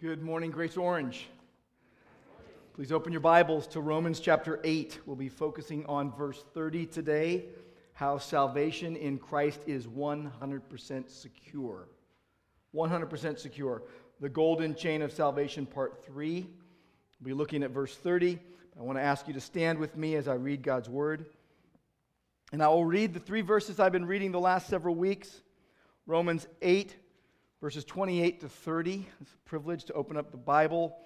Good morning, Grace Orange. Please open your Bibles to Romans chapter 8. We'll be focusing on verse 30 today how salvation in Christ is 100% secure. 100% secure. The golden chain of salvation, part 3. We'll be looking at verse 30. I want to ask you to stand with me as I read God's word. And I will read the three verses I've been reading the last several weeks Romans 8, verses 28 to 30. It's a privilege to open up the Bible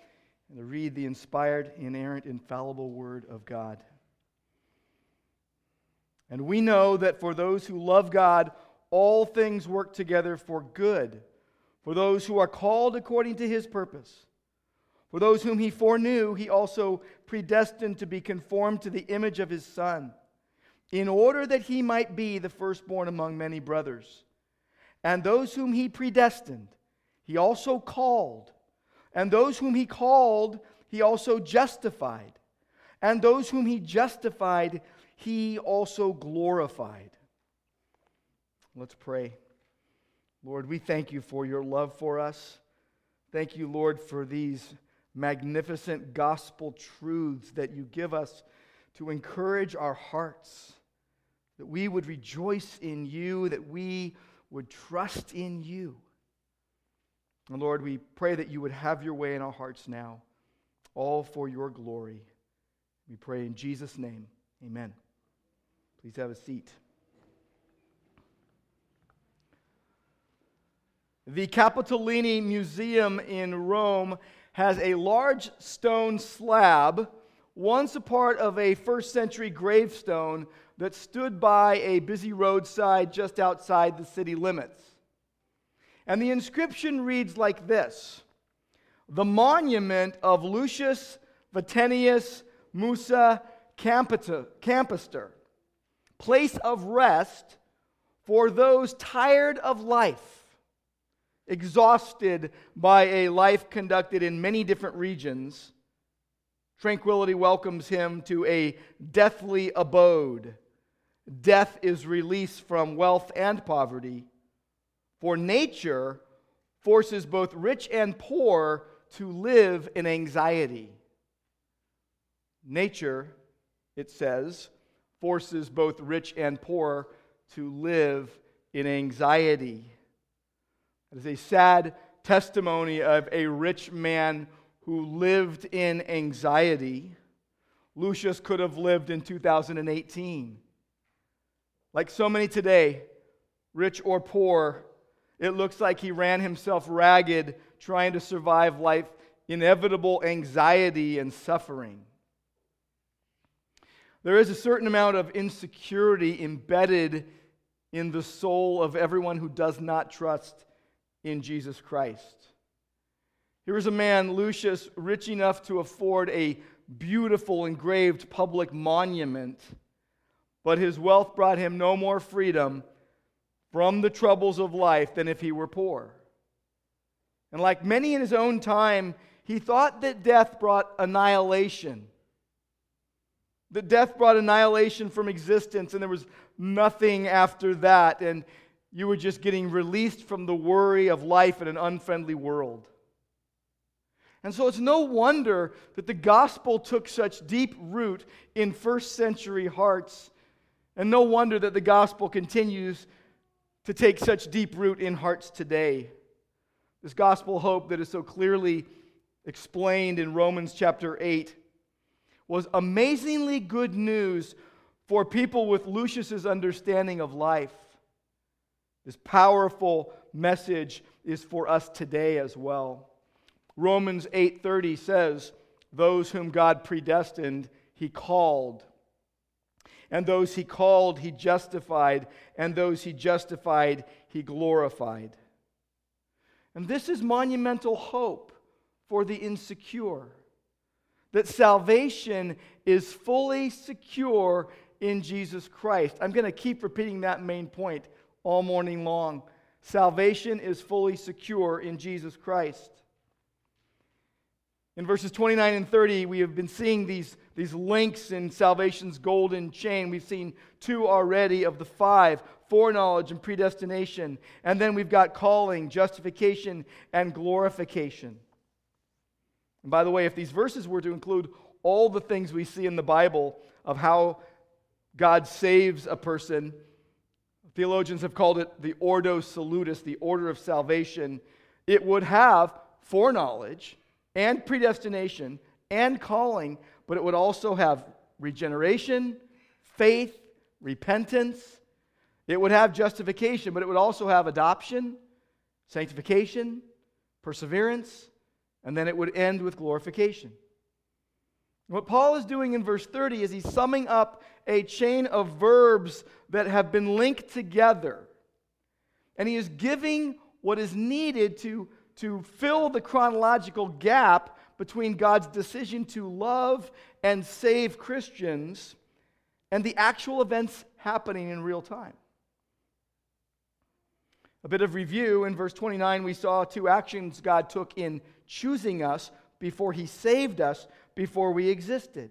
and to read the inspired, inerrant, infallible Word of God. And we know that for those who love God, all things work together for good, for those who are called according to his purpose. For those whom he foreknew, he also predestined to be conformed to the image of his Son, in order that he might be the firstborn among many brothers. And those whom he predestined, he also called. And those whom he called, he also justified. And those whom he justified, he also glorified. Let's pray. Lord, we thank you for your love for us. Thank you, Lord, for these magnificent gospel truths that you give us to encourage our hearts, that we would rejoice in you, that we would trust in you. And Lord, we pray that you would have your way in our hearts now, all for your glory. We pray in Jesus' name. Amen. Please have a seat. The Capitolini Museum in Rome has a large stone slab, once a part of a first century gravestone that stood by a busy roadside just outside the city limits. And the inscription reads like this The monument of Lucius Vatinius Musa Campister, place of rest for those tired of life, exhausted by a life conducted in many different regions. Tranquility welcomes him to a deathly abode Death is release from wealth and poverty. For nature forces both rich and poor to live in anxiety. Nature, it says, forces both rich and poor to live in anxiety. It is a sad testimony of a rich man who lived in anxiety. Lucius could have lived in 2018. Like so many today, rich or poor, it looks like he ran himself ragged trying to survive life, inevitable anxiety and suffering. There is a certain amount of insecurity embedded in the soul of everyone who does not trust in Jesus Christ. Here is a man, Lucius, rich enough to afford a beautiful engraved public monument but his wealth brought him no more freedom from the troubles of life than if he were poor. And like many in his own time, he thought that death brought annihilation. That death brought annihilation from existence, and there was nothing after that, and you were just getting released from the worry of life in an unfriendly world. And so it's no wonder that the gospel took such deep root in first century hearts and no wonder that the gospel continues to take such deep root in hearts today. This gospel hope that is so clearly explained in Romans chapter 8 was amazingly good news for people with Lucius's understanding of life. This powerful message is for us today as well. Romans 8:30 says, "Those whom God predestined, he called." And those he called, he justified. And those he justified, he glorified. And this is monumental hope for the insecure that salvation is fully secure in Jesus Christ. I'm going to keep repeating that main point all morning long. Salvation is fully secure in Jesus Christ. In verses 29 and 30, we have been seeing these, these links in salvation's golden chain. We've seen two already of the five foreknowledge and predestination. And then we've got calling, justification, and glorification. And by the way, if these verses were to include all the things we see in the Bible of how God saves a person, theologians have called it the Ordo Salutis, the order of salvation, it would have foreknowledge and predestination and calling, but it would also have regeneration, faith, repentance. It would have justification, but it would also have adoption, sanctification, perseverance, and then it would end with glorification. What Paul is doing in verse 30 is he's summing up a chain of verbs that have been linked together. And he is giving what is needed to, to fill the chronological gap between God's decision to love and save Christians and the actual events happening in real time. A bit of review in verse 29, we saw two actions God took in choosing us before he saved us, before we existed.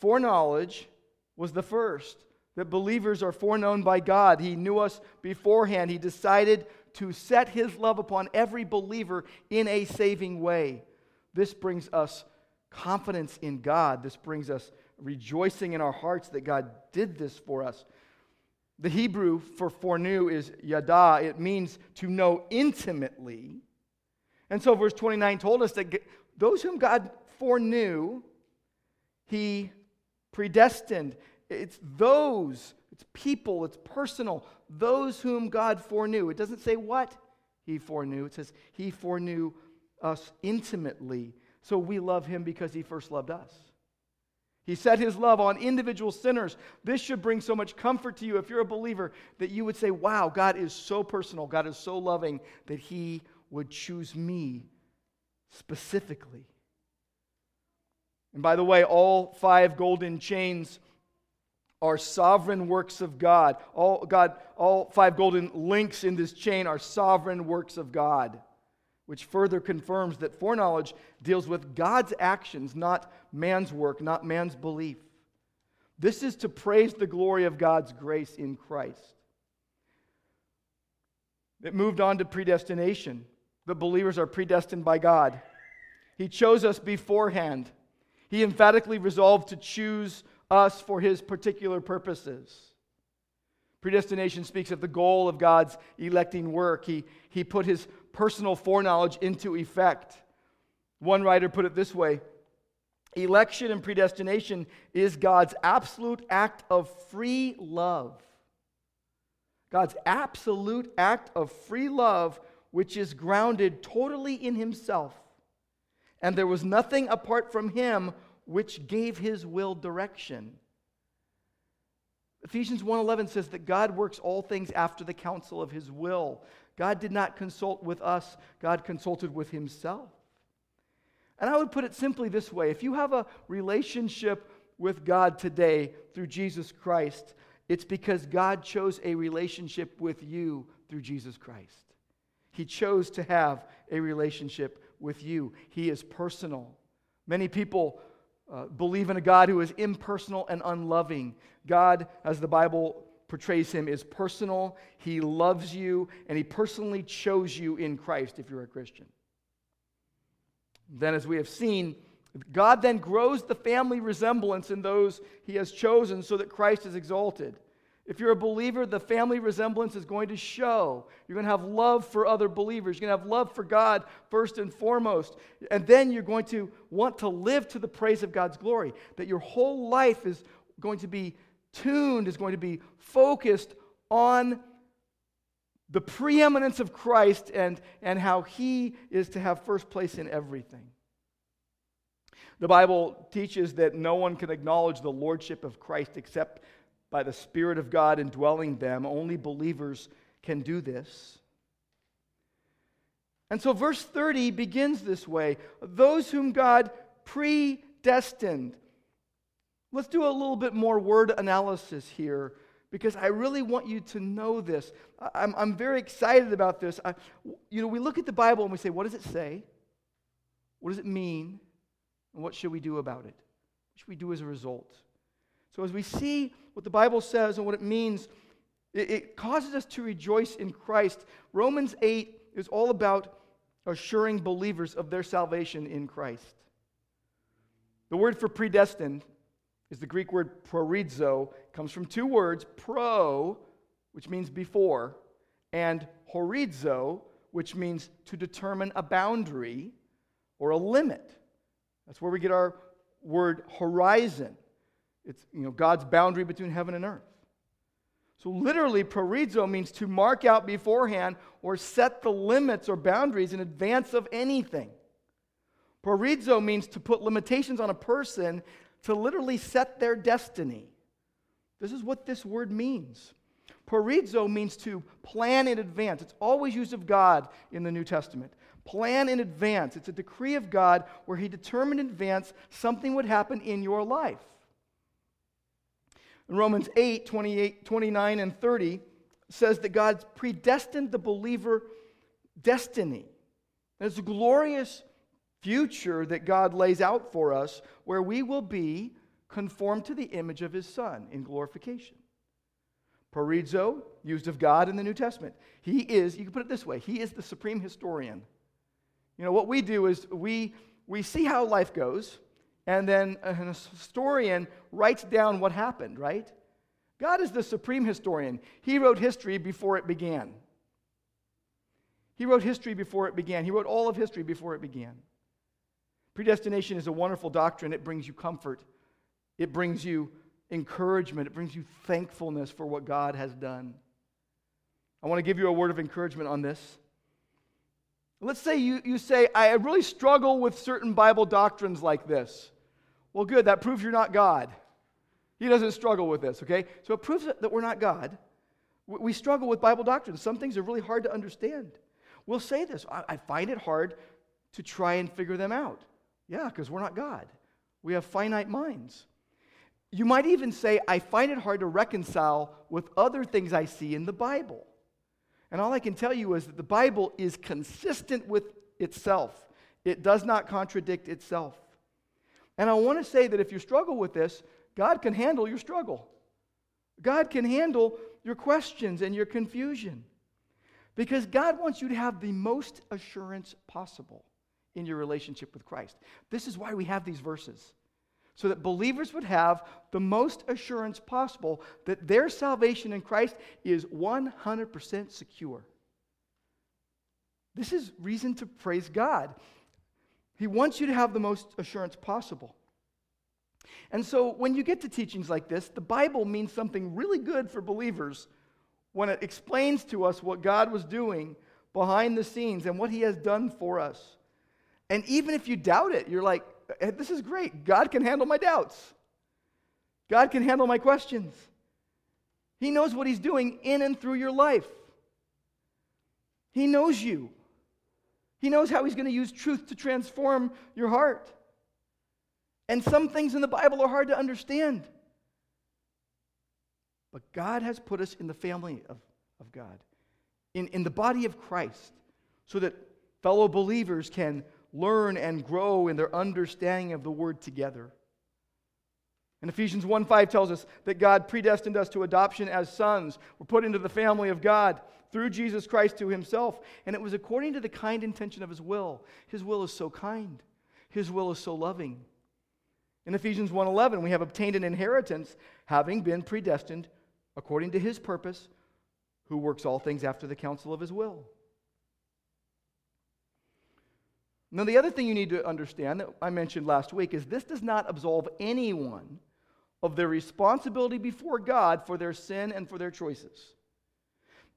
Foreknowledge was the first, that believers are foreknown by God. He knew us beforehand. He decided to set his love upon every believer in a saving way. This brings us confidence in God. This brings us rejoicing in our hearts that God did this for us. The Hebrew for foreknew is yada. It means to know intimately. And so, verse 29 told us that those whom God foreknew, he predestined. It's those, it's people, it's personal, those whom God foreknew. It doesn't say what he foreknew, it says he foreknew us intimately. So we love him because he first loved us. He set his love on individual sinners. This should bring so much comfort to you if you're a believer that you would say, Wow, God is so personal, God is so loving that he would choose me specifically. And by the way, all five golden chains are sovereign works of God. All, God, all five golden links in this chain are sovereign works of God, which further confirms that foreknowledge deals with God's actions, not man's work, not man's belief. This is to praise the glory of God's grace in Christ. It moved on to predestination. The believers are predestined by God. He chose us beforehand. He emphatically resolved to choose us for his particular purposes. Predestination speaks of the goal of God's electing work. He, he put his personal foreknowledge into effect. One writer put it this way Election and predestination is God's absolute act of free love. God's absolute act of free love, which is grounded totally in Himself. And there was nothing apart from Him which gave his will direction. Ephesians 1:11 says that God works all things after the counsel of his will. God did not consult with us, God consulted with himself. And I would put it simply this way, if you have a relationship with God today through Jesus Christ, it's because God chose a relationship with you through Jesus Christ. He chose to have a relationship with you. He is personal. Many people uh, believe in a God who is impersonal and unloving. God, as the Bible portrays him, is personal. He loves you, and he personally chose you in Christ if you're a Christian. Then, as we have seen, God then grows the family resemblance in those he has chosen so that Christ is exalted. If you're a believer, the family resemblance is going to show. You're going to have love for other believers. You're going to have love for God first and foremost. And then you're going to want to live to the praise of God's glory. That your whole life is going to be tuned, is going to be focused on the preeminence of Christ and, and how he is to have first place in everything. The Bible teaches that no one can acknowledge the lordship of Christ except by the Spirit of God indwelling them. Only believers can do this. And so, verse 30 begins this way those whom God predestined. Let's do a little bit more word analysis here because I really want you to know this. I'm, I'm very excited about this. I, you know, we look at the Bible and we say, what does it say? What does it mean? And what should we do about it? What should we do as a result? So, as we see what the Bible says and what it means, it, causes us to rejoice in Christ. Romans 8 is all about assuring believers of their salvation in Christ. The word for predestined is the Greek word proorizo, comes from two words, pro, which means before, and horizo, which means to determine a boundary or a limit. That's where we get our word horizon. It's you know, God's boundary between heaven and earth. So, literally, proorizo means to mark out beforehand or set the limits or boundaries in advance of anything. Proorizo means to put limitations on a person to literally set their destiny. This is what this word means. Proorizo means to plan in advance. It's always used of God in the New Testament. Plan in advance. It's a decree of God where He determined in advance something would happen in your life. In Romans 8, 28, 29, and 30 says that God's predestined the believer destiny. It's a glorious future that God lays out for us where we will be conformed to the image of his Son in glorification. Proorizo, used of God in the New Testament. He is, you can put it this way, he is the supreme historian. You know, what we do is we, we see how life goes, and then a historian writes down what happened, right? God is the supreme historian. He wrote history before it began. He wrote history before it began. He wrote all of history before it began. Predestination is a wonderful doctrine. It brings you comfort, it brings you encouragement, it brings you thankfulness for what God has done. I want to give you a word of encouragement on this. Let's say you, you say, I really struggle with certain Bible doctrines like this. Well, good, that proves you're not God. He doesn't struggle with this, okay? So it proves that we're not God. We struggle with Bible doctrines. Some things are really hard to understand. We'll say this I find it hard to try and figure them out. Yeah, because we're not God. We have finite minds. You might even say, I find it hard to reconcile with other things I see in the Bible. And all I can tell you is that the Bible is consistent with itself, it does not contradict itself. And I want to say that if you struggle with this, God can handle your struggle. God can handle your questions and your confusion. Because God wants you to have the most assurance possible in your relationship with Christ. This is why we have these verses. So that believers would have the most assurance possible that their salvation in Christ is 100% secure. This is reason to praise God. He wants you to have the most assurance possible. And so when you get to teachings like this, the Bible means something really good for believers when it explains to us what God was doing behind the scenes and what He has done for us. And even if you doubt it, you're like, this is great. God can handle my doubts, God can handle my questions. He knows what He's doing in and through your life. He knows you. He knows how He's going to use truth to transform your heart. And some things in the Bible are hard to understand. But God has put us in the family of, of God, in, in the body of Christ, so that fellow believers can learn and grow in their understanding of the word together. And Ephesians 1 5 tells us that God predestined us to adoption as sons. We're put into the family of God through Jesus Christ to himself. And it was according to the kind intention of his will. His will is so kind, his will is so loving. In Ephesians 1:11, we have obtained an inheritance having been predestined according to his purpose, who works all things after the counsel of his will. Now, the other thing you need to understand that I mentioned last week is this does not absolve anyone of their responsibility before God for their sin and for their choices.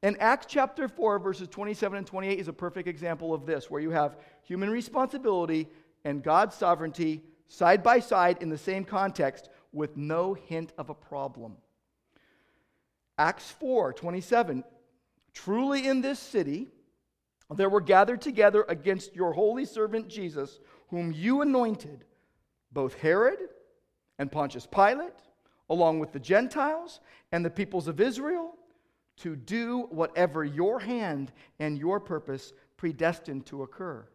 And Acts chapter 4, verses 27 and 28 is a perfect example of this, where you have human responsibility and God's sovereignty side by side in the same context with no hint of a problem. Acts 4 27. Truly in this city there were gathered together against your holy servant Jesus, whom you anointed, both Herod and Pontius Pilate, along with the Gentiles and the peoples of Israel, to do whatever your hand and your purpose predestined to occur.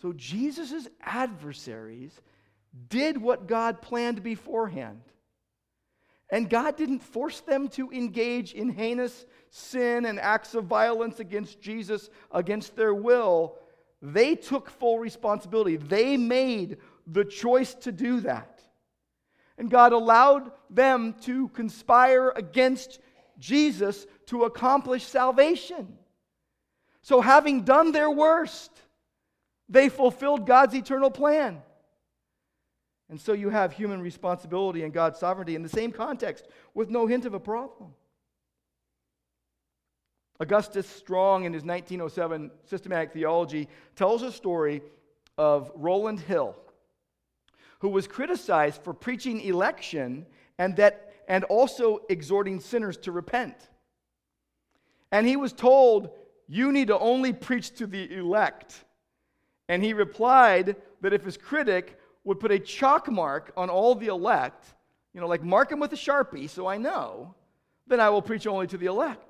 So Jesus' adversaries did what God planned beforehand. And God didn't force them to engage in heinous sin and acts of violence against Jesus against their will. They took full responsibility. They made the choice to do that. And God allowed them to conspire against Jesus to accomplish salvation. So, having done their worst, they fulfilled God's eternal plan. And so you have human responsibility and God's sovereignty in the same context with no hint of a problem. Augustus Strong, in his 1907 Systematic Theology, tells a story of Rowland Hill, who was criticized for preaching election and, that, and also exhorting sinners to repent. And he was told, You need to only preach to the elect. And he replied that if his critic would put a chalk mark on all the elect, you know, like mark them with a sharpie so I know, then I will preach only to the elect.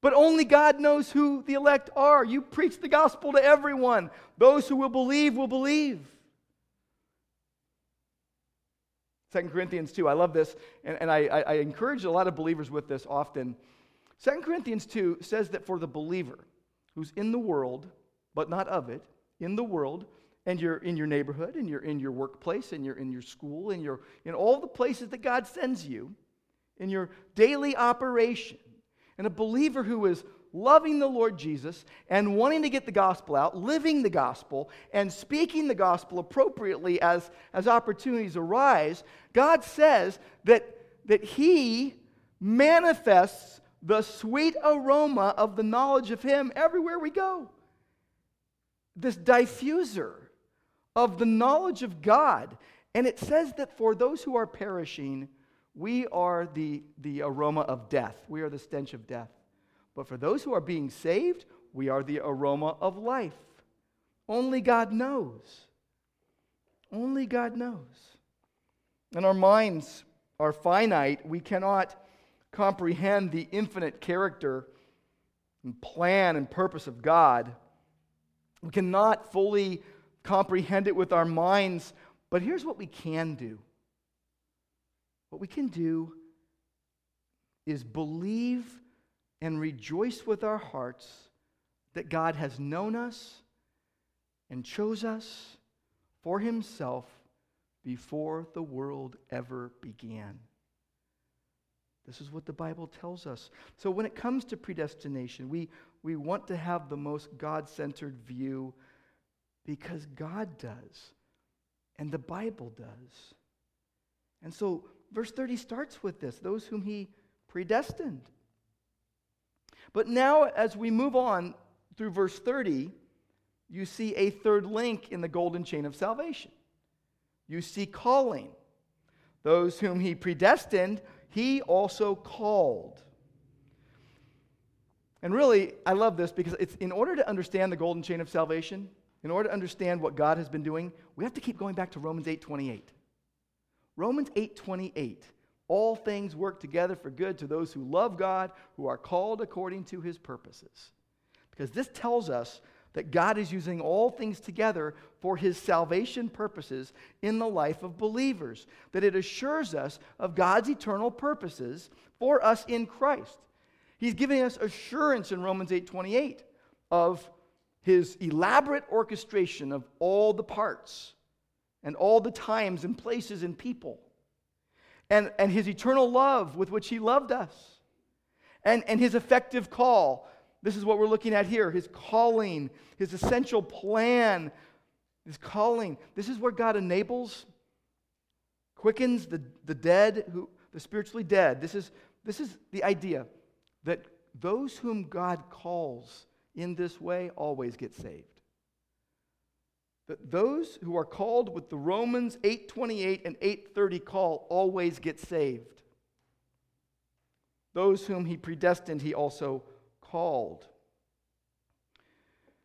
But only God knows who the elect are. You preach the gospel to everyone. Those who will believe will believe. 2 Corinthians 2, I love this, and, and I, I encourage a lot of believers with this often. 2 Corinthians 2 says that for the believer who's in the world, but not of it, in the world, and you're in your neighborhood, and you're in your workplace, and you're in your school, and you're in all the places that God sends you, in your daily operation, and a believer who is loving the Lord Jesus and wanting to get the gospel out, living the gospel, and speaking the gospel appropriately as, as opportunities arise, God says that, that He manifests the sweet aroma of the knowledge of Him everywhere we go. This diffuser of the knowledge of God. And it says that for those who are perishing, we are the, the aroma of death. We are the stench of death. But for those who are being saved, we are the aroma of life. Only God knows. Only God knows. And our minds are finite. We cannot comprehend the infinite character and plan and purpose of God. We cannot fully comprehend it with our minds, but here's what we can do. What we can do is believe and rejoice with our hearts that God has known us and chose us for himself before the world ever began. This is what the Bible tells us. So, when it comes to predestination, we, we want to have the most God centered view because God does, and the Bible does. And so, verse 30 starts with this those whom He predestined. But now, as we move on through verse 30, you see a third link in the golden chain of salvation. You see calling. Those whom he predestined, he also called. And really, I love this because it's in order to understand the golden chain of salvation, in order to understand what God has been doing, we have to keep going back to Romans 8:28. Romans 8:28. All things work together for good to those who love God, who are called according to his purposes. Because this tells us that God is using all things together for his salvation purposes in the life of believers, that it assures us of God's eternal purposes for us in Christ. He's giving us assurance in Romans 8:28 of his elaborate orchestration of all the parts and all the times and places and people, and, and his eternal love with which he loved us, and, and his effective call. This is what we're looking at here his calling, his essential plan, his calling. This is where God enables, quickens the, the dead, who, the spiritually dead. This is, this is the idea that those whom God calls in this way always get saved. That those who are called with the Romans 8:28 and 8:30 call always get saved. Those whom he predestined he also called.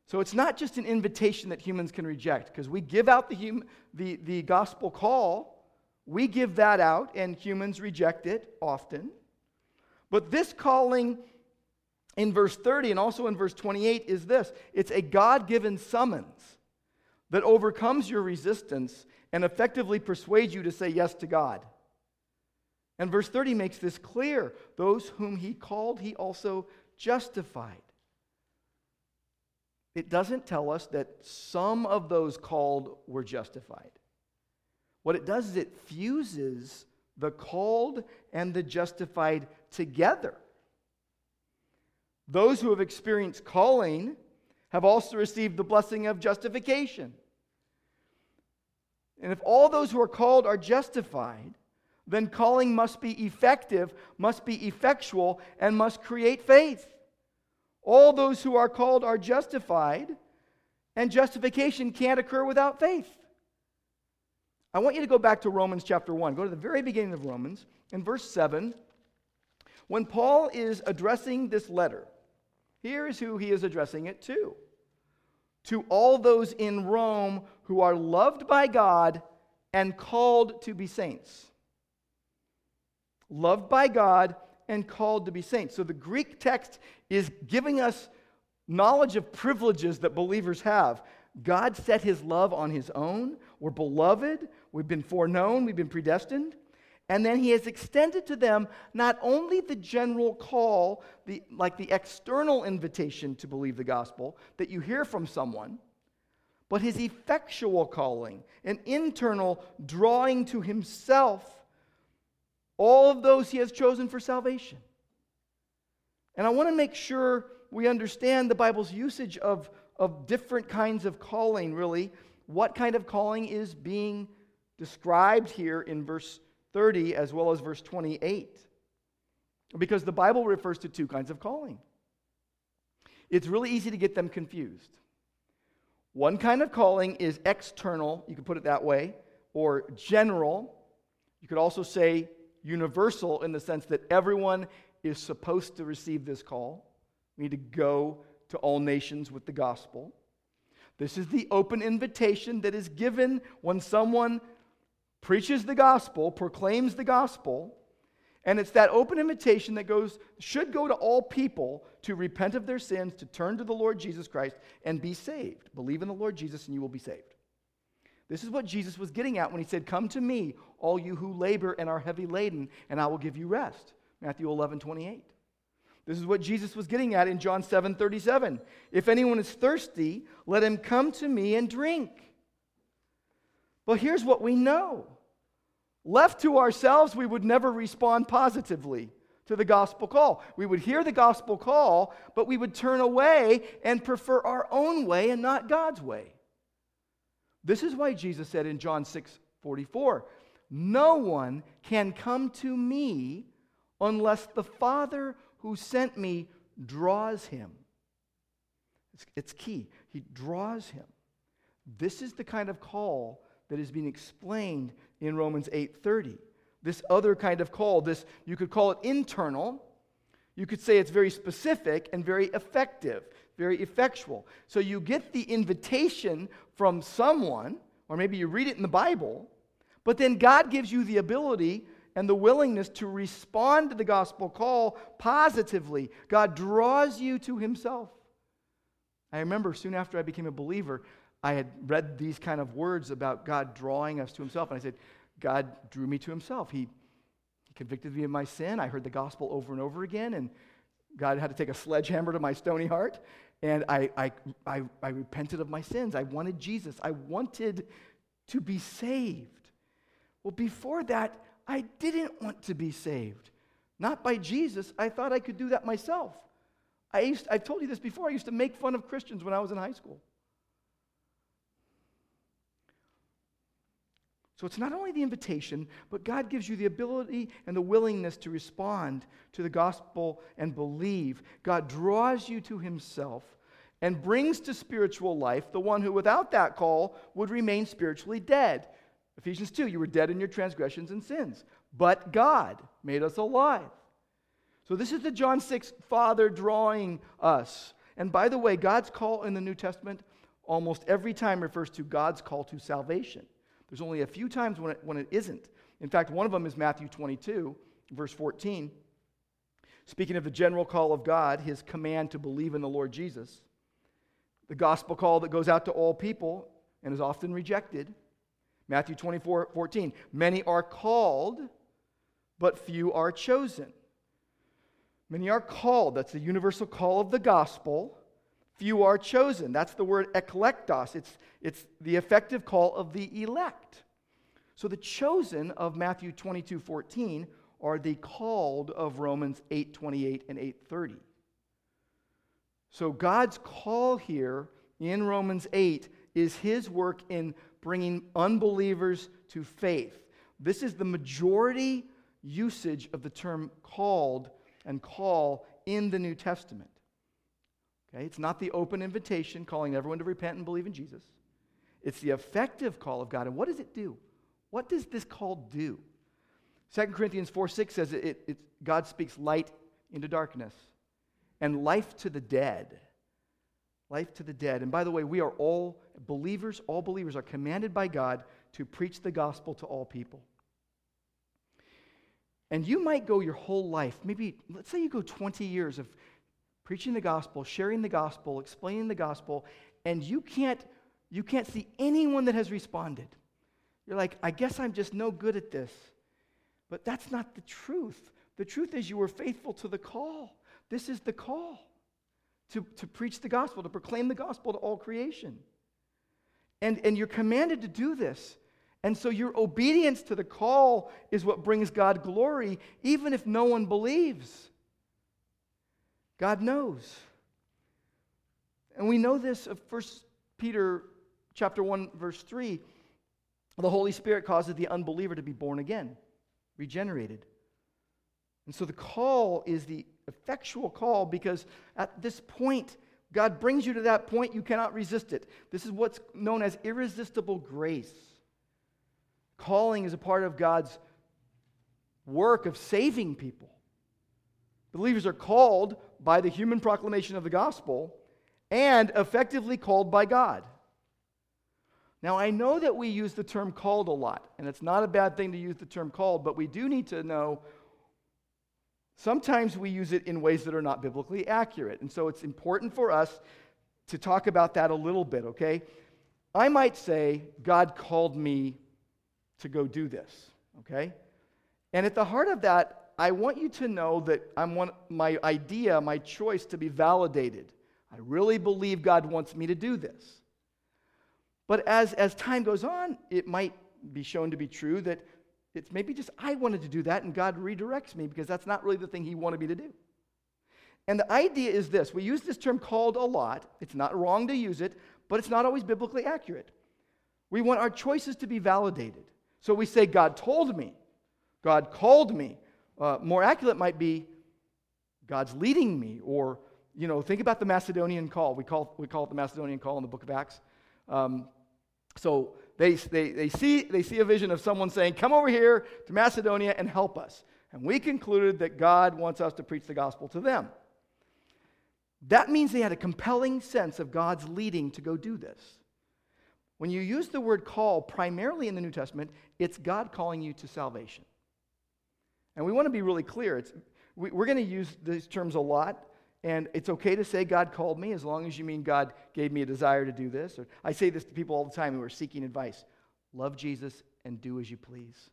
So it's not just an invitation that humans can reject, because we give out the, hum, the, the gospel call, we give that out, and humans reject it often. But this calling in verse 30 and also in verse 28 is this it's a God given summons that overcomes your resistance and effectively persuades you to say yes to God. And verse 30 makes this clear. Those whom he called, he also justified. It doesn't tell us that some of those called were justified. What it does is it fuses the called and the justified together. Those who have experienced calling have also received the blessing of justification. And if all those who are called are justified, then calling must be effective, must be effectual, and must create faith. All those who are called are justified, and justification can't occur without faith. I want you to go back to Romans chapter 1. Go to the very beginning of Romans, in verse 7. When Paul is addressing this letter, here is who he is addressing it to to all those in Rome who are loved by God and called to be saints. Loved by God and called to be saints. So the Greek text is giving us knowledge of privileges that believers have. God set his love on his own. We're beloved. We've been foreknown. We've been predestined. And then he has extended to them not only the general call, the, like the external invitation to believe the gospel that you hear from someone, but his effectual calling, an internal drawing to himself all of those he has chosen for salvation. And I want to make sure we understand the Bible's usage of, of different kinds of calling, really. What kind of calling is being described here in verse 30 as well as verse 28. Because the Bible refers to two kinds of calling. It's really easy to get them confused. One kind of calling is external, you could put it that way, or general. You could also say universal in the sense that everyone is supposed to receive this call. We need to go to all nations with the gospel. This is the open invitation that is given when someone preaches the gospel, proclaims the gospel, and it's that open invitation that goes should go to all people to repent of their sins, to turn to the Lord Jesus Christ and be saved. Believe in the Lord Jesus and you will be saved. This is what Jesus was getting at when he said, "Come to me, all you who labor and are heavy laden, and I will give you rest." Matthew 11, 28. This is what Jesus was getting at in John 7, 37. If anyone is thirsty, let him come to me and drink. Well, here's what we know left to ourselves, we would never respond positively to the gospel call. We would hear the gospel call, but we would turn away and prefer our own way and not God's way. This is why Jesus said in John 6 44, No one can come to me unless the Father who sent me draws him. It's, it's key. He draws him. This is the kind of call that is being explained in Romans 8:30. This other kind of call, this you could call it internal. You could say it's very specific and very effective, very effectual. So you get the invitation from someone, or maybe you read it in the Bible, but then God gives you the ability and the willingness to respond to the gospel call positively. God draws you to himself. I remember soon after I became a believer, I had read these kind of words about God drawing us to himself. And I said, God drew me to himself. He, he convicted me of my sin. I heard the gospel over and over again. And God had to take a sledgehammer to my stony heart. And I, I, I, I repented of my sins. I wanted Jesus. I wanted to be saved. Well, before that, I didn't want to be saved. Not by Jesus. I thought I could do that myself. I used, I've told you this before. I used to make fun of Christians when I was in high school. So it's not only the invitation, but God gives you the ability and the willingness to respond to the gospel and believe. God draws you to himself and brings to spiritual life the one who, without that call, would remain spiritually dead. Ephesians 2, you were dead in your transgressions and sins, but God made us alive. So this is the John 6 Father drawing us. And by the way, God's call in the New Testament almost every time refers to God's call to salvation. There's only a few times when it, when it isn't. In fact, one of them is Matthew 22, verse 14. Speaking of the general call of God, his command to believe in the Lord Jesus, the gospel call that goes out to all people and is often rejected. Matthew 24, 14. Many are called, but few are chosen. Many are called. That's the universal call of the gospel. Few are chosen. That's the word eklektos. It's, it's the effective call of the elect. So the chosen of Matthew 22 14 are the called of Romans 8 28 and 8 30. So God's call here in Romans 8 is his work in bringing unbelievers to faith. This is the majority usage of the term called and call in the New Testament. Okay, it's not the open invitation calling everyone to repent and believe in Jesus. It's the effective call of God. And what does it do? What does this call do? 2 Corinthians 4 6 says it, it, it, God speaks light into darkness and life to the dead. Life to the dead. And by the way, we are all believers, all believers are commanded by God to preach the gospel to all people. And you might go your whole life, maybe, let's say you go 20 years of preaching the gospel, sharing the gospel, explaining the gospel, and you can't, you can't see anyone that has responded. You're like, I guess I'm just no good at this. But that's not the truth. The truth is you were faithful to the call. This is the call to, to preach the gospel, to proclaim the gospel to all creation. And, and you're commanded to do this. And so your obedience to the call is what brings God glory, even if no one believes. God knows. And we know this of 1 Peter chapter 1, verse 3. The Holy Spirit causes the unbeliever to be born again, regenerated. And so the call is the effectual call because at this point, God brings you to that point, you cannot resist it. This is what's known as irresistible grace. Calling is a part of God's work of saving people. Believers are called by the human proclamation of the gospel and effectively called by God. Now, I know that we use the term called a lot, and it's not a bad thing to use the term called, but we do need to know sometimes we use it in ways that are not biblically accurate. And so it's important for us to talk about that a little bit, okay? I might say, God called me to go do this, okay? And at the heart of that, I want you to know that I want my idea, my choice to be validated. I really believe God wants me to do this. But as, as time goes on, it might be shown to be true that it's maybe just I wanted to do that and God redirects me because that's not really the thing He wanted me to do. And the idea is this we use this term called a lot. It's not wrong to use it, but it's not always biblically accurate. We want our choices to be validated. So we say, God told me, God called me. Uh, more accurate might be, God's leading me. Or, you know, think about the Macedonian call. We call, we call it the Macedonian call in the book of Acts. Um, so they, they, they, see, they see a vision of someone saying, Come over here to Macedonia and help us. And we concluded that God wants us to preach the gospel to them. That means they had a compelling sense of God's leading to go do this. When you use the word call primarily in the New Testament, it's God calling you to salvation. And we want to be really clear. It's, we, are going to use these terms a lot, and it's okay to say God called me as long as you mean God gave me a desire to do this. Or I say this to people all the time who are seeking advice love Jesus and do as you please.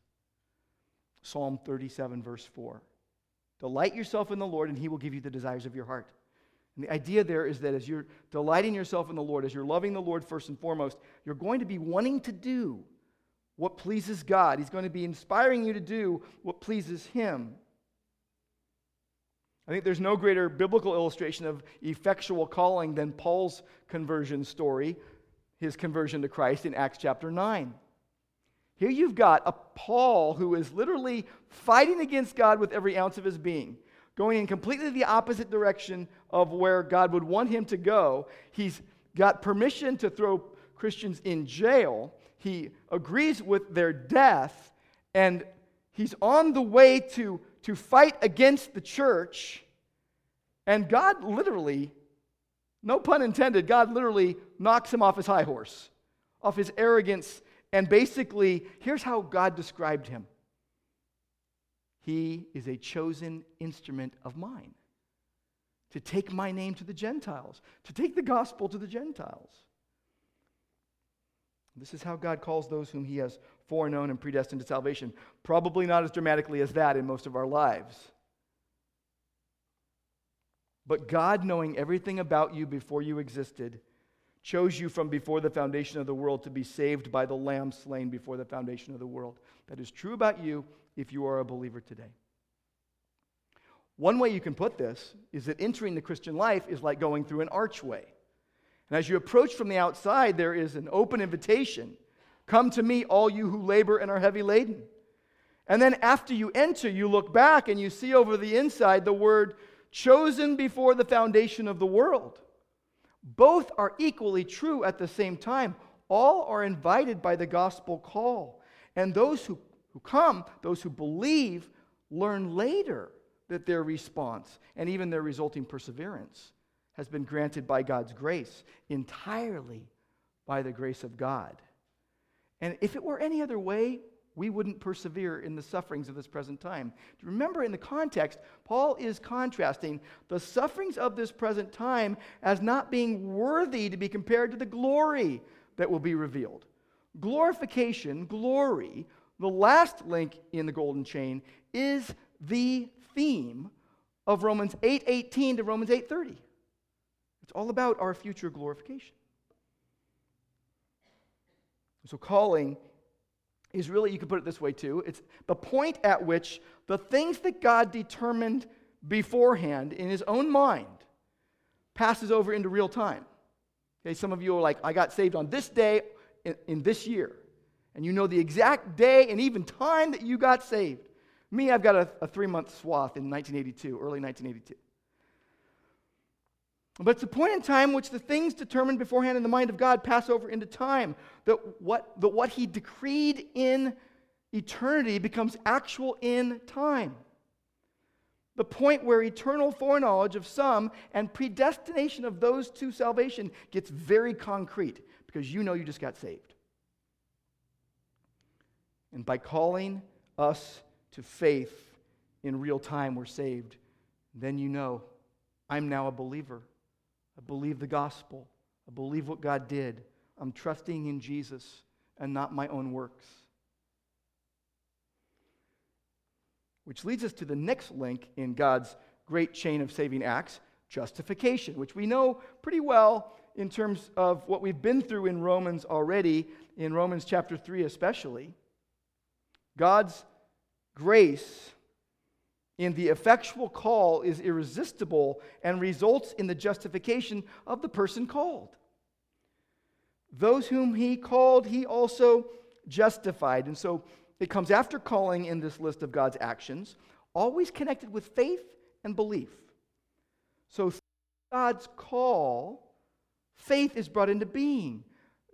Psalm 37, verse 4. Delight yourself in the Lord, and he will give you the desires of your heart. And the idea there is that as you're delighting yourself in the Lord, as you're loving the Lord first and foremost, you're going to be wanting to do what pleases God. He's going to be inspiring you to do what pleases Him. I think there's no greater biblical illustration of effectual calling than Paul's conversion story, his conversion to Christ in Acts chapter 9. Here you've got a Paul who is literally fighting against God with every ounce of his being going in completely the opposite direction of where God would want him to go. He's got permission to throw Christians in jail. He agrees with their death, and he's on the way to, to fight against the church. And God literally, no pun intended, God literally knocks him off his high horse, off his arrogance. And basically, here's how God described him he is a chosen instrument of mine to take my name to the Gentiles, to take the gospel to the Gentiles. This is how God calls those whom he has foreknown and predestined to salvation. Probably not as dramatically as that in most of our lives. But God, knowing everything about you before you existed, chose you from before the foundation of the world to be saved by the Lamb slain before the foundation of the world. That is true about you if you are a believer today. One way you can put this is that entering the Christian life is like going through an archway. And as you approach from the outside, there is an open invitation Come to me, all you who labor and are heavy laden. And then after you enter, you look back and you see over the inside the word chosen before the foundation of the world. Both are equally true at the same time. All are invited by the gospel call. And those who, who come, those who believe, learn later that their response and even their resulting perseverance has been granted by God's grace, entirely by the grace of God. And if it were any other way, we wouldn't persevere in the sufferings of this present time. Remember, in the context, Paul is contrasting the sufferings of this present time as not being worthy to be compared to the glory that will be revealed. Glorification, glory, the last link in the golden chain, is the theme of Romans 8:18 to Romans 8:30. All about our future glorification. So calling is really, you could put it this way too. It's the point at which the things that God determined beforehand in his own mind passes over into real time. Okay, some of you are like, I got saved on this day in, in this year. And you know the exact day and even time that you got saved. Me, I've got a, a three month swath in 1982, early 1982. But it's a point in time which the things determined beforehand in the mind of God pass over into time. That what, that what He decreed in eternity becomes actual in time. The point where eternal foreknowledge of some and predestination of those to salvation gets very concrete because you know you just got saved. And by calling us to faith in real time, we're saved. Then you know I'm now a believer. I believe the gospel. I believe what God did. I'm trusting in Jesus and not my own works. Which leads us to the next link in God's great chain of saving acts justification, which we know pretty well in terms of what we've been through in Romans already, in Romans chapter 3 especially. God's grace in the effectual call is irresistible and results in the justification of the person called. Those whom he called, he also justified. And so it comes after calling in this list of God's actions, always connected with faith and belief. So God's call, faith is brought into being.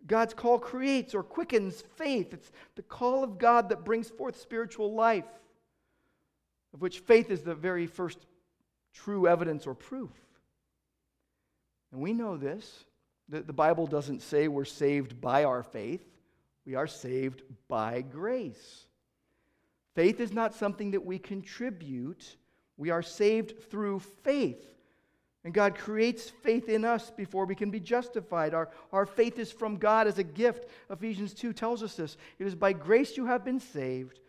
God's call creates or quickens faith. It's the call of God that brings forth spiritual life of which faith is the very first true evidence or proof. And we know this. that the Bible doesn't say we're saved by our faith, we are saved by grace. Faith is not something that we contribute, we are saved through faith. And God creates faith in us before we can be justified. Our, our faith is from God as a gift. Ephesians 2 tells us this. It is by grace you have been saved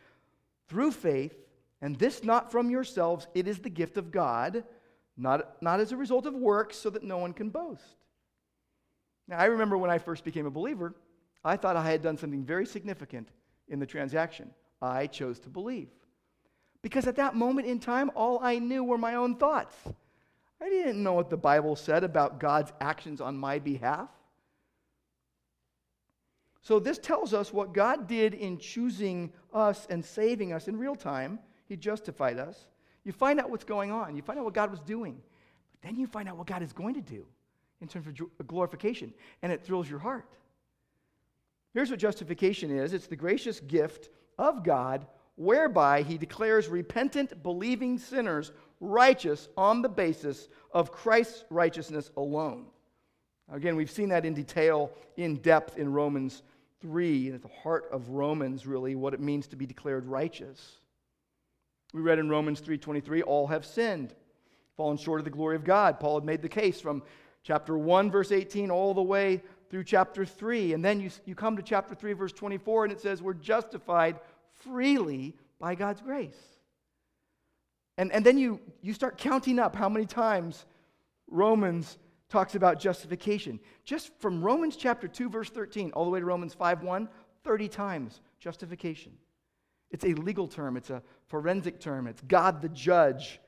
through faith, and this not from yourselves, it is the gift of God, not, not as a result of works, so that no one can boast. Now, I remember when I first became a believer, I thought I had done something very significant in the transaction. I chose to believe. Because at that moment in time, all I knew were my own thoughts. I didn't know what the Bible said about God's actions on my behalf. So, this tells us what God did in choosing us and saving us in real time he justified us. You find out what's going on. You find out what God was doing. But then you find out what God is going to do in terms of uh, glorification, and it thrills your heart. Here's what justification is it's the gracious gift of God whereby he declares repentant, believing sinners righteous on the basis of Christ's righteousness alone. Again, we've seen that in detail, in depth in Romans 3, and at the heart of Romans, really, what it means to be declared righteous. We read in Romans 3:23, all have sinned, fallen short of the glory of God. Paul had made the case from chapter 1 verse 18 all the way through chapter 3. And then you, you come to chapter 3, verse 24, and it says, We're justified freely by God's grace. And, and then you, you start counting up how many times Romans talks about justification. Just from Romans chapter 2, verse 13, all the way to Romans 5 1, 30 times justification. It's a legal term, it's a forensic term, it's God the judge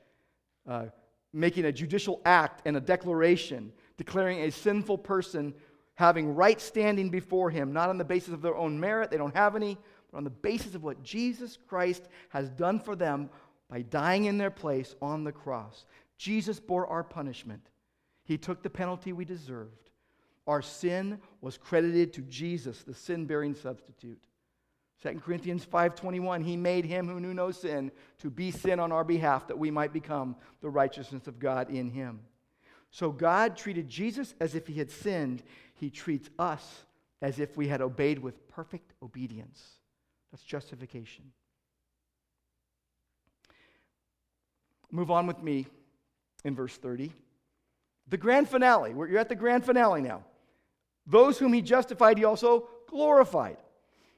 uh, making a judicial act and a declaration, declaring a sinful person having right standing before him, not on the basis of their own merit, they don't have any, but on the basis of what Jesus Christ has done for them by dying in their place on the cross. Jesus bore our punishment. He took the penalty we deserved. Our sin was credited to Jesus, the sin-bearing substitute. 2 Corinthians 5:21 He made him who knew no sin to be sin on our behalf that we might become the righteousness of God in him. So God treated Jesus as if he had sinned. He treats us as if we had obeyed with perfect obedience. That's justification. Move on with me in verse 30. The grand finale. You're at the grand finale now. Those whom he justified, he also glorified.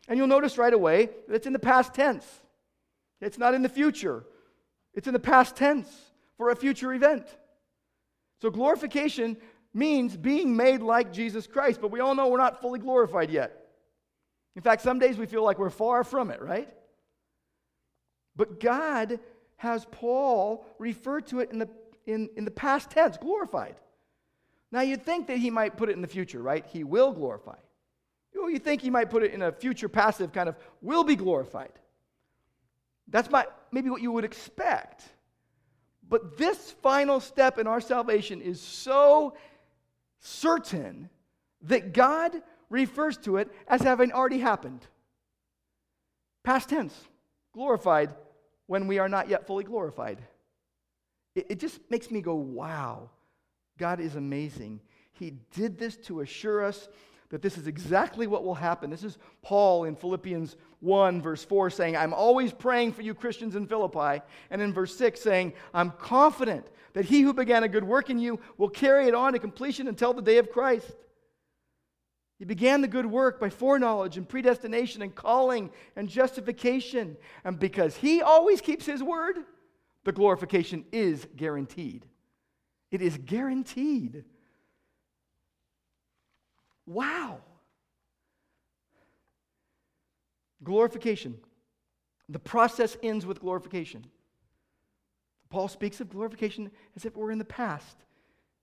And you'll notice right away that it's in the past tense. It's not in the future, it's in the past tense for a future event. So glorification means being made like Jesus Christ, but we all know we're not fully glorified yet. In fact, some days we feel like we're far from it, right? But God has Paul refer to it in the, in, in the past tense, glorified. Now you'd think that he might put it in the future, right? He will glorify. You think he might put it in a future passive kind of will be glorified. That's my, maybe what you would expect. But this final step in our salvation is so certain that God refers to it as having already happened. Past tense, glorified when we are not yet fully glorified. It, it just makes me go, wow, God is amazing. He did this to assure us that this is exactly what will happen. This is Paul in Philippians 1, verse 4, saying, I'm always praying for you Christians in Philippi. And in verse 6, saying, I'm confident that he who began a good work in you will carry it on to completion until the day of Christ. He began the good work by foreknowledge and predestination and calling and justification. And because he always keeps his word, the glorification is guaranteed. It is guaranteed. Wow. Glorification. The process ends with glorification. Paul speaks of glorification as if we're in the past,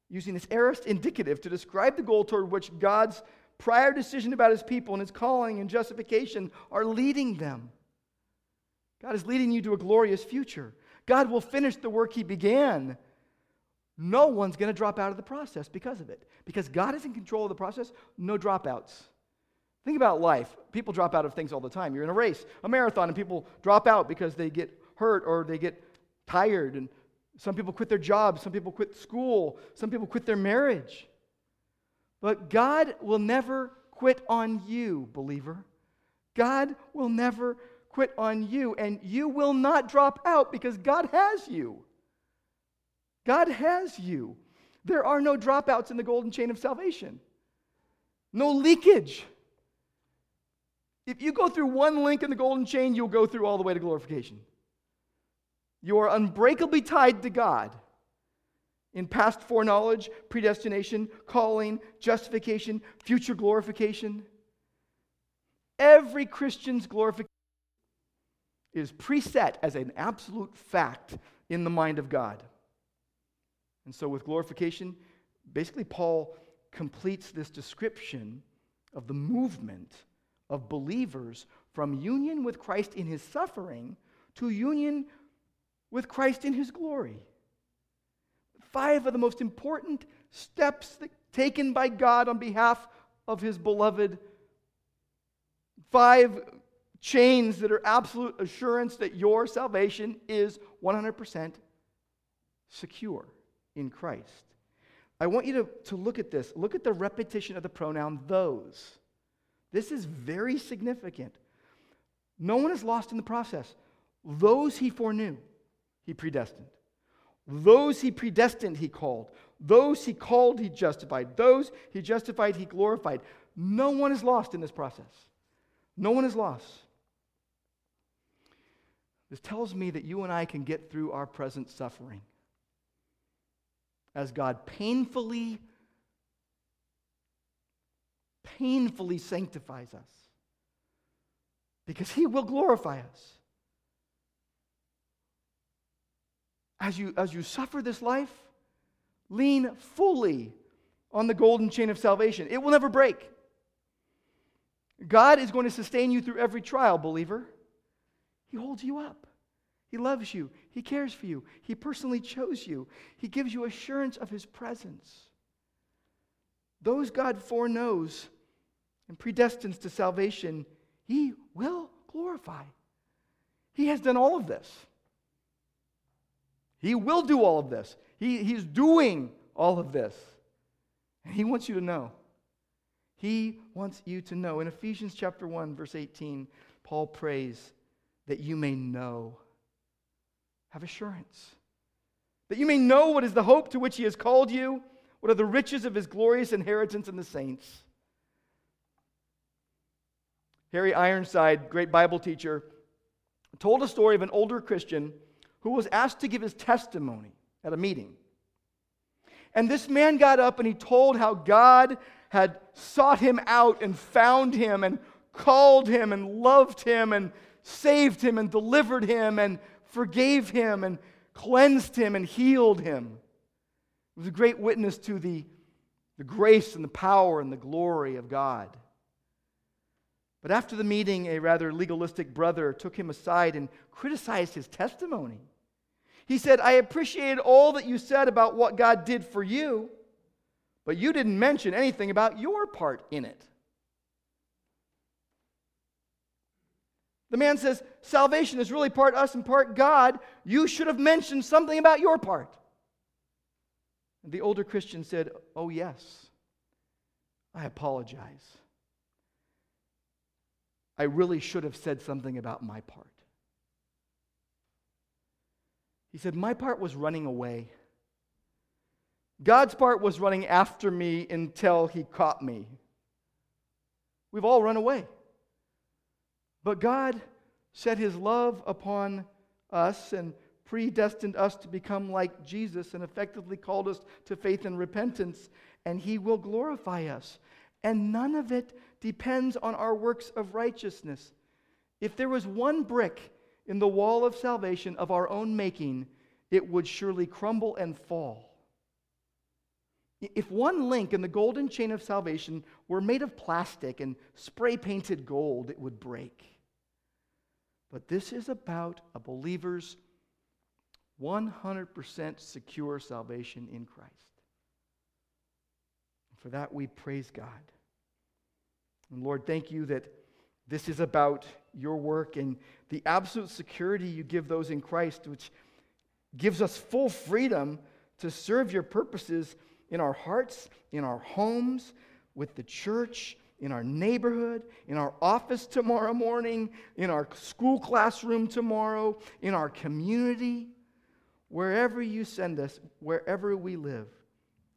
using this aorist indicative to describe the goal toward which God's prior decision about his people and his calling and justification are leading them. God is leading you to a glorious future. God will finish the work he began. No one's going to drop out of the process because of it. Because God is in control of the process, no dropouts. Think about life. People drop out of things all the time. You're in a race, a marathon, and people drop out because they get hurt or they get tired. And some people quit their jobs, some people quit school, some people quit their marriage. But God will never quit on you, believer. God will never quit on you, and you will not drop out because God has you. God has you. There are no dropouts in the golden chain of salvation, no leakage. If you go through one link in the golden chain, you'll go through all the way to glorification. You are unbreakably tied to God in past foreknowledge, predestination, calling, justification, future glorification. Every Christian's glorification is preset as an absolute fact in the mind of God. And so, with glorification, basically, Paul completes this description of the movement of believers from union with Christ in his suffering to union with Christ in his glory five of the most important steps that, taken by God on behalf of his beloved. Five chains that are absolute assurance that your salvation is 100% secure in Christ. I want you to, to look at this. Look at the repetition of the pronoun those. This is very significant. No one is lost in the process. Those he foreknew, he predestined. Those he predestined, he called. Those he called, he justified. Those he justified, he glorified. No one is lost in this process. No one is lost. This tells me that you and I can get through our present suffering as God painfully, painfully sanctifies us because he will glorify us. As you, as you suffer this life, lean fully on the golden chain of salvation. It will never break. God is going to sustain you through every trial, believer. He holds you up. He loves you. He cares for you. He personally chose you. He gives you assurance of His presence. Those God foreknows and predestines to salvation, He will glorify. He has done all of this. He will do all of this. He, he's doing all of this. And He wants you to know. He wants you to know. In Ephesians chapter 1, verse 18, Paul prays that you may know. Have assurance. That you may know what is the hope to which he has called you, what are the riches of his glorious inheritance in the saints. Harry Ironside, great Bible teacher, told a story of an older Christian who was asked to give his testimony at a meeting. And this man got up and he told how God had sought him out and found him and called him and loved him and saved him and delivered him and forgave him and cleansed him and healed him. It was a great witness to the, the grace and the power and the glory of God. But after the meeting, a rather legalistic brother took him aside and criticized his testimony. He said, I appreciated all that you said about what God did for you, but you didn't mention anything about your part in it. The man says, Salvation is really part us and part God. You should have mentioned something about your part. And the older Christian said, Oh, yes, I apologize. I really should have said something about my part. He said, My part was running away. God's part was running after me until he caught me. We've all run away. But God set his love upon us and predestined us to become like Jesus and effectively called us to faith and repentance, and he will glorify us. And none of it depends on our works of righteousness. If there was one brick in the wall of salvation of our own making, it would surely crumble and fall. If one link in the golden chain of salvation were made of plastic and spray painted gold, it would break. But this is about a believer's 100% secure salvation in Christ. For that, we praise God. And Lord, thank you that this is about your work and the absolute security you give those in Christ, which gives us full freedom to serve your purposes in our hearts, in our homes, with the church, in our neighborhood, in our office tomorrow morning, in our school classroom tomorrow, in our community, wherever you send us, wherever we live.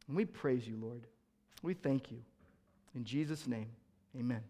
And we praise you, Lord. We thank you. In Jesus' name, amen.